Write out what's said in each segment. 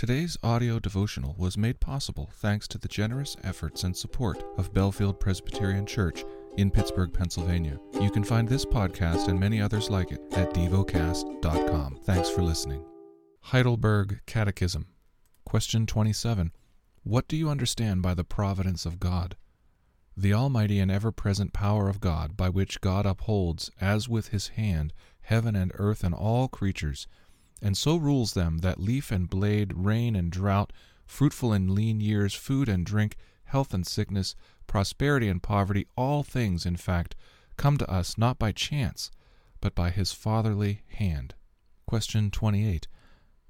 Today's audio devotional was made possible thanks to the generous efforts and support of Bellefield Presbyterian Church in Pittsburgh, Pennsylvania. You can find this podcast and many others like it at devocast.com. Thanks for listening. Heidelberg Catechism. Question 27. What do you understand by the providence of God? The almighty and ever present power of God, by which God upholds, as with his hand, heaven and earth and all creatures and so rules them that leaf and blade, rain and drought, fruitful and lean years, food and drink, health and sickness, prosperity and poverty, all things, in fact, come to us not by chance, but by his fatherly hand. Question 28.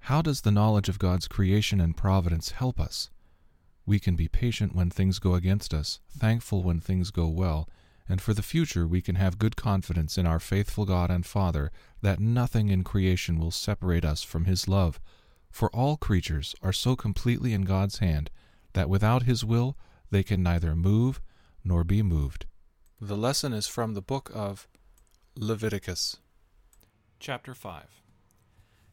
How does the knowledge of God's creation and providence help us? We can be patient when things go against us, thankful when things go well, and for the future we can have good confidence in our faithful God and Father that nothing in creation will separate us from His love, for all creatures are so completely in God's hand that without His will they can neither move nor be moved. The lesson is from the book of Leviticus, chapter 5.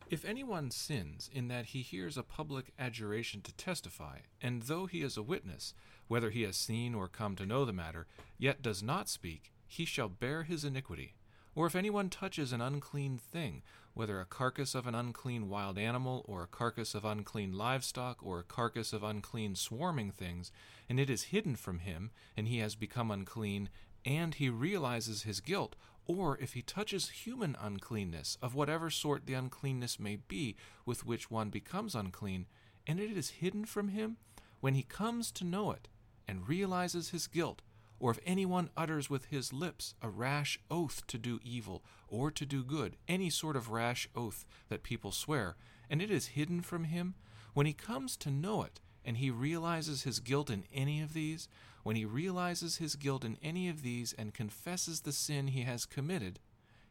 If anyone sins in that he hears a public adjuration to testify, and though he is a witness, whether he has seen or come to know the matter, yet does not speak, he shall bear his iniquity. Or if anyone touches an unclean thing, whether a carcass of an unclean wild animal, or a carcass of unclean livestock, or a carcass of unclean swarming things, and it is hidden from him, and he has become unclean, and he realizes his guilt, or if he touches human uncleanness, of whatever sort the uncleanness may be with which one becomes unclean, and it is hidden from him, when he comes to know it, and realizes his guilt, or if anyone utters with his lips a rash oath to do evil or to do good, any sort of rash oath that people swear, and it is hidden from him, when he comes to know it, and he realizes his guilt in any of these, when he realizes his guilt in any of these and confesses the sin he has committed,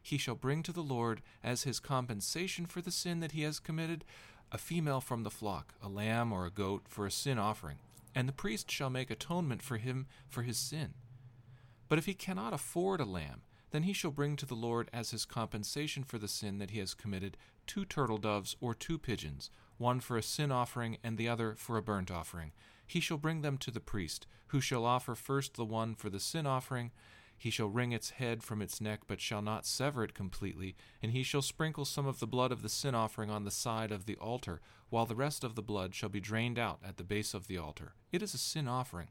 he shall bring to the Lord as his compensation for the sin that he has committed a female from the flock, a lamb or a goat for a sin offering, and the priest shall make atonement for him for his sin. But if he cannot afford a lamb, then he shall bring to the Lord as his compensation for the sin that he has committed two turtle doves or two pigeons, one for a sin offering and the other for a burnt offering he shall bring them to the priest, who shall offer first the one for the sin offering. He shall wring its head from its neck, but shall not sever it completely, and he shall sprinkle some of the blood of the sin offering on the side of the altar, while the rest of the blood shall be drained out at the base of the altar. It is a sin offering.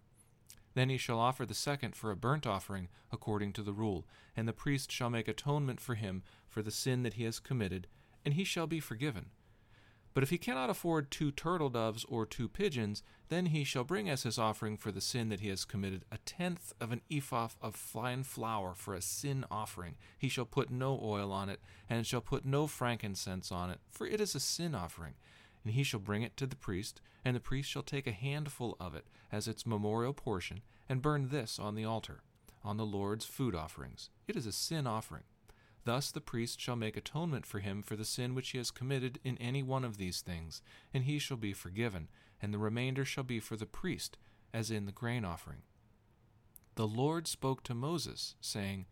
Then he shall offer the second for a burnt offering, according to the rule, and the priest shall make atonement for him for the sin that he has committed, and he shall be forgiven. But if he cannot afford two turtle doves or two pigeons, then he shall bring as his offering for the sin that he has committed a tenth of an ephah of fine flour for a sin offering. He shall put no oil on it, and shall put no frankincense on it, for it is a sin offering. And he shall bring it to the priest, and the priest shall take a handful of it as its memorial portion, and burn this on the altar, on the Lord's food offerings. It is a sin offering. Thus the priest shall make atonement for him for the sin which he has committed in any one of these things, and he shall be forgiven, and the remainder shall be for the priest, as in the grain offering. The Lord spoke to Moses, saying,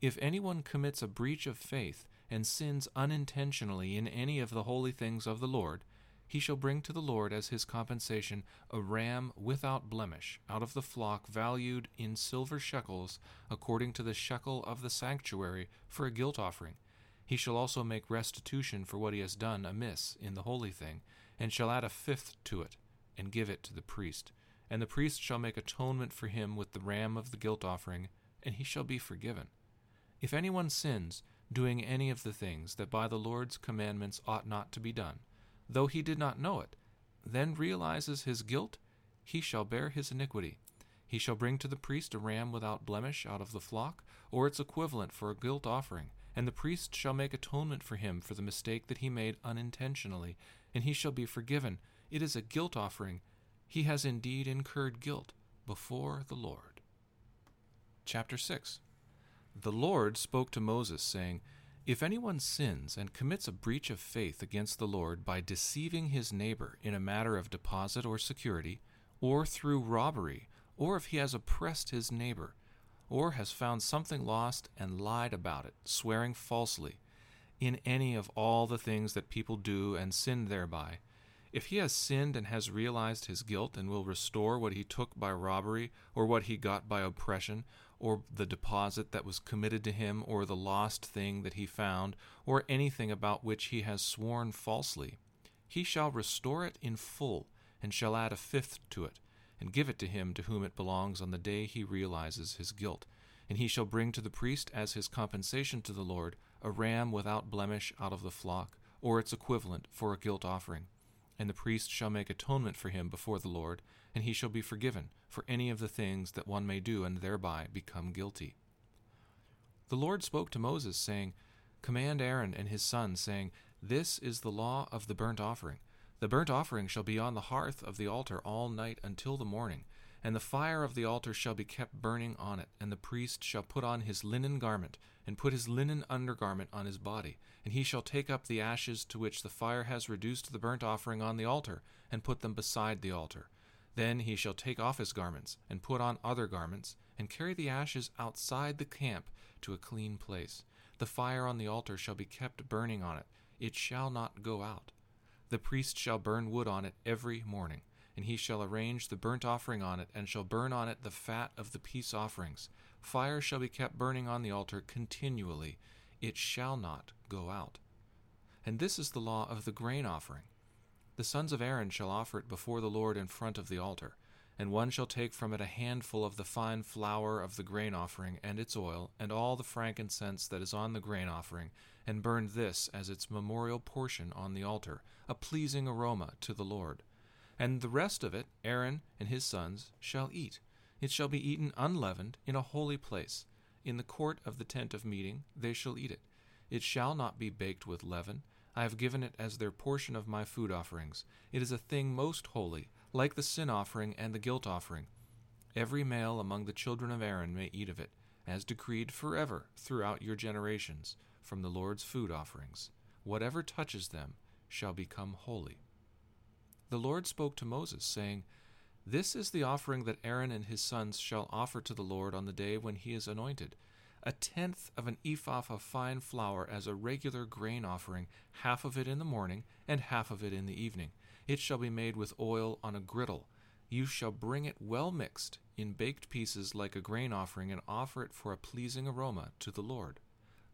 If anyone commits a breach of faith, and sins unintentionally in any of the holy things of the Lord, he shall bring to the Lord as his compensation a ram without blemish out of the flock valued in silver shekels according to the shekel of the sanctuary for a guilt offering. He shall also make restitution for what he has done amiss in the holy thing, and shall add a fifth to it, and give it to the priest. And the priest shall make atonement for him with the ram of the guilt offering, and he shall be forgiven. If anyone sins, doing any of the things that by the Lord's commandments ought not to be done, though he did not know it, then realizes his guilt, he shall bear his iniquity. He shall bring to the priest a ram without blemish out of the flock, or its equivalent for a guilt offering, and the priest shall make atonement for him for the mistake that he made unintentionally, and he shall be forgiven. It is a guilt offering. He has indeed incurred guilt before the Lord. Chapter 6 The Lord spoke to Moses, saying, if anyone sins and commits a breach of faith against the Lord by deceiving his neighbor in a matter of deposit or security, or through robbery, or if he has oppressed his neighbor, or has found something lost and lied about it, swearing falsely, in any of all the things that people do and sin thereby, If he has sinned and has realized his guilt and will restore what he took by robbery, or what he got by oppression, or the deposit that was committed to him, or the lost thing that he found, or anything about which he has sworn falsely, he shall restore it in full, and shall add a fifth to it, and give it to him to whom it belongs on the day he realizes his guilt. And he shall bring to the priest as his compensation to the Lord a ram without blemish out of the flock, or its equivalent, for a guilt offering and the priest shall make atonement for him before the Lord, and he shall be forgiven for any of the things that one may do and thereby become guilty. The Lord spoke to Moses, saying, Command Aaron and his sons, saying, This is the law of the burnt offering. The burnt offering shall be on the hearth of the altar all night until the morning, and the fire of the altar shall be kept burning on it, and the priest shall put on his linen garment, and put his linen undergarment on his body, and he shall take up the ashes to which the fire has reduced the burnt offering on the altar, and put them beside the altar. Then he shall take off his garments, and put on other garments, and carry the ashes outside the camp to a clean place. The fire on the altar shall be kept burning on it, it shall not go out. The priest shall burn wood on it every morning and he shall arrange the burnt offering on it, and shall burn on it the fat of the peace offerings. Fire shall be kept burning on the altar continually, it shall not go out. And this is the law of the grain offering. The sons of Aaron shall offer it before the Lord in front of the altar, and one shall take from it a handful of the fine flour of the grain offering, and its oil, and all the frankincense that is on the grain offering, and burn this as its memorial portion on the altar, a pleasing aroma to the Lord. And the rest of it Aaron and his sons shall eat. It shall be eaten unleavened in a holy place. In the court of the tent of meeting they shall eat it. It shall not be baked with leaven. I have given it as their portion of my food offerings. It is a thing most holy, like the sin offering and the guilt offering. Every male among the children of Aaron may eat of it, as decreed forever throughout your generations, from the Lord's food offerings. Whatever touches them shall become holy the Lord spoke to Moses, saying, This is the offering that Aaron and his sons shall offer to the Lord on the day when he is anointed a tenth of an ephah of fine flour as a regular grain offering, half of it in the morning, and half of it in the evening. It shall be made with oil on a griddle. You shall bring it well mixed, in baked pieces like a grain offering, and offer it for a pleasing aroma to the Lord.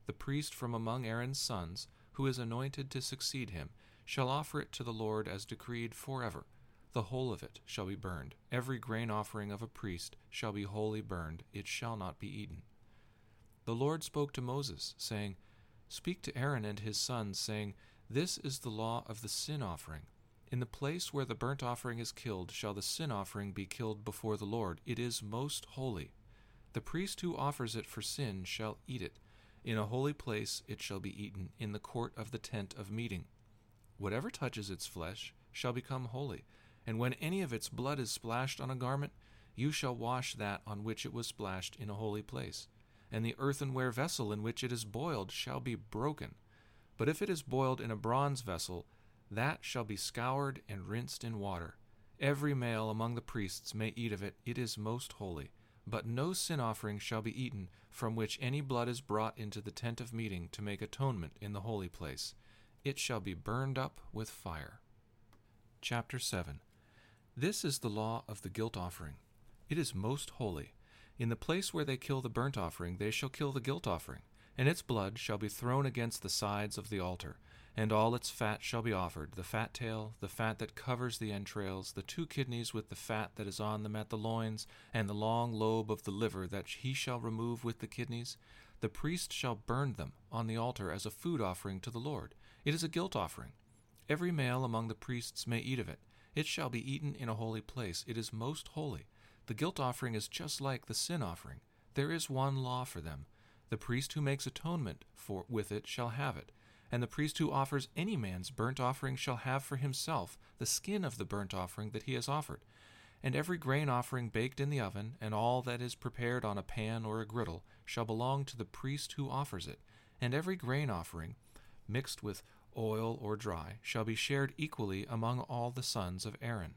The priest from among Aaron's sons, who is anointed to succeed him, shall offer it to the Lord as decreed forever. The whole of it shall be burned. Every grain offering of a priest shall be wholly burned, it shall not be eaten. The Lord spoke to Moses, saying, Speak to Aaron and his sons, saying, This is the law of the sin offering. In the place where the burnt offering is killed shall the sin offering be killed before the Lord. It is most holy. The priest who offers it for sin shall eat it. In a holy place it shall be eaten, in the court of the tent of meeting. Whatever touches its flesh shall become holy, and when any of its blood is splashed on a garment, you shall wash that on which it was splashed in a holy place. And the earthenware vessel in which it is boiled shall be broken. But if it is boiled in a bronze vessel, that shall be scoured and rinsed in water. Every male among the priests may eat of it, it is most holy. But no sin offering shall be eaten from which any blood is brought into the tent of meeting to make atonement in the holy place it shall be burned up with fire. Chapter 7 This is the law of the guilt offering. It is most holy. In the place where they kill the burnt offering, they shall kill the guilt offering, and its blood shall be thrown against the sides of the altar, and all its fat shall be offered the fat tail, the fat that covers the entrails, the two kidneys with the fat that is on them at the loins, and the long lobe of the liver that he shall remove with the kidneys. The priest shall burn them on the altar as a food offering to the Lord. It is a guilt offering. Every male among the priests may eat of it. It shall be eaten in a holy place. It is most holy. The guilt offering is just like the sin offering. There is one law for them. The priest who makes atonement for with it shall have it. And the priest who offers any man's burnt offering shall have for himself the skin of the burnt offering that he has offered. And every grain offering baked in the oven, and all that is prepared on a pan or a griddle, shall belong to the priest who offers it. And every grain offering, mixed with oil or dry, shall be shared equally among all the sons of Aaron.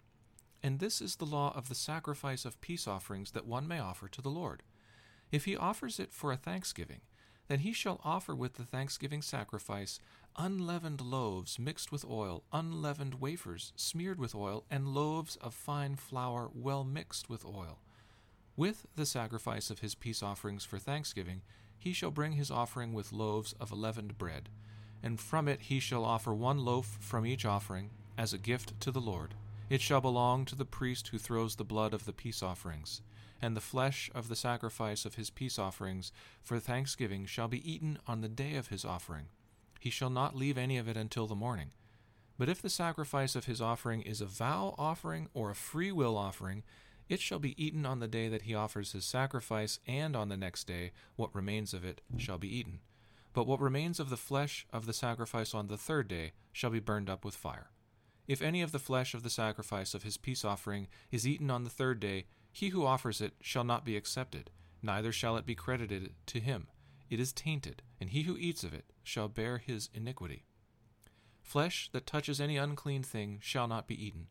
And this is the law of the sacrifice of peace offerings that one may offer to the Lord. If he offers it for a thanksgiving, then he shall offer with the thanksgiving sacrifice unleavened loaves mixed with oil, unleavened wafers smeared with oil, and loaves of fine flour well mixed with oil. With the sacrifice of his peace offerings for thanksgiving, he shall bring his offering with loaves of leavened bread, and from it he shall offer one loaf from each offering, as a gift to the Lord. It shall belong to the priest who throws the blood of the peace offerings and the flesh of the sacrifice of his peace offerings for thanksgiving shall be eaten on the day of his offering. He shall not leave any of it until the morning. But if the sacrifice of his offering is a vow offering or a free will offering, it shall be eaten on the day that he offers his sacrifice, and on the next day what remains of it shall be eaten. But what remains of the flesh of the sacrifice on the third day shall be burned up with fire. If any of the flesh of the sacrifice of his peace offering is eaten on the third day, he who offers it shall not be accepted, neither shall it be credited to him. It is tainted, and he who eats of it shall bear his iniquity. Flesh that touches any unclean thing shall not be eaten.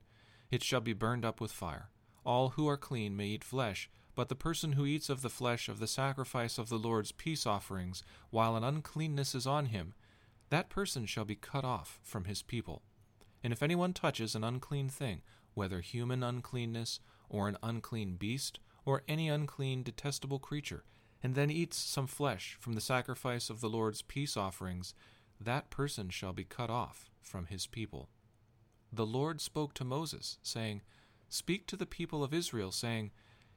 It shall be burned up with fire. All who are clean may eat flesh, but the person who eats of the flesh of the sacrifice of the Lord's peace offerings, while an uncleanness is on him, that person shall be cut off from his people. And if anyone touches an unclean thing, whether human uncleanness, or an unclean beast, or any unclean, detestable creature, and then eats some flesh from the sacrifice of the Lord's peace offerings, that person shall be cut off from his people. The Lord spoke to Moses, saying, Speak to the people of Israel, saying,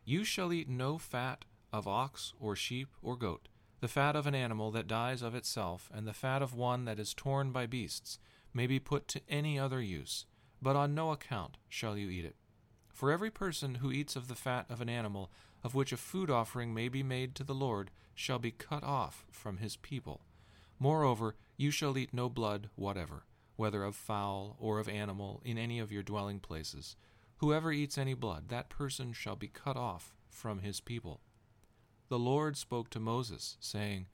You shall eat no fat of ox or sheep or goat, the fat of an animal that dies of itself, and the fat of one that is torn by beasts, may be put to any other use but on no account shall you eat it. For every person who eats of the fat of an animal, of which a food offering may be made to the Lord, shall be cut off from his people. Moreover, you shall eat no blood whatever, whether of fowl or of animal, in any of your dwelling places. Whoever eats any blood, that person shall be cut off from his people. The Lord spoke to Moses, saying,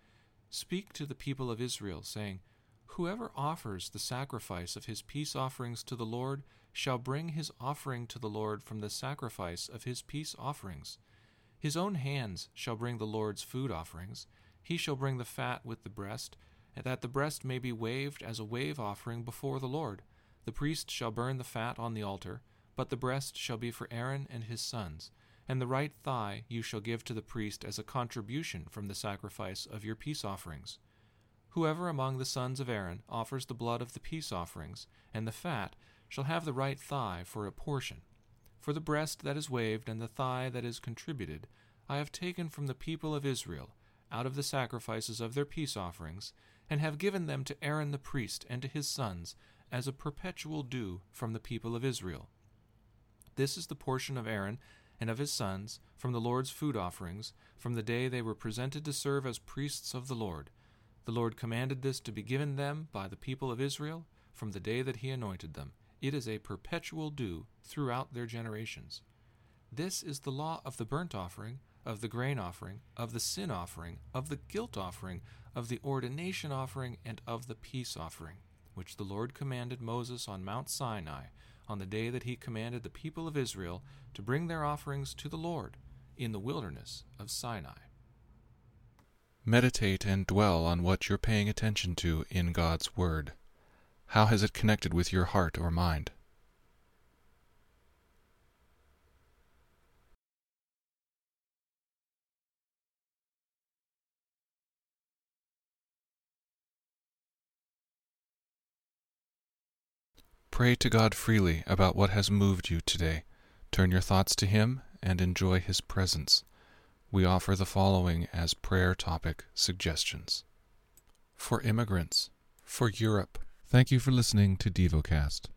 Speak to the people of Israel, saying, Whoever offers the sacrifice of his peace offerings to the Lord shall bring his offering to the Lord from the sacrifice of his peace offerings. His own hands shall bring the Lord's food offerings. He shall bring the fat with the breast, that the breast may be waved as a wave offering before the Lord. The priest shall burn the fat on the altar, but the breast shall be for Aaron and his sons. And the right thigh you shall give to the priest as a contribution from the sacrifice of your peace offerings. Whoever among the sons of Aaron offers the blood of the peace offerings, and the fat, shall have the right thigh for a portion. For the breast that is waved and the thigh that is contributed, I have taken from the people of Israel, out of the sacrifices of their peace offerings, and have given them to Aaron the priest and to his sons, as a perpetual due from the people of Israel. This is the portion of Aaron and of his sons from the Lord's food offerings, from the day they were presented to serve as priests of the Lord the Lord commanded this to be given them by the people of Israel from the day that he anointed them. It is a perpetual due throughout their generations. This is the law of the burnt offering, of the grain offering, of the sin offering, of the guilt offering, of the ordination offering, and of the peace offering, which the Lord commanded Moses on Mount Sinai on the day that he commanded the people of Israel to bring their offerings to the Lord in the wilderness of Sinai. Meditate and dwell on what you're paying attention to in God's Word. How has it connected with your heart or mind? Pray to God freely about what has moved you today. Turn your thoughts to Him and enjoy His presence we offer the following as prayer topic suggestions for immigrants, for Europe. Thank you for listening to DevoCast.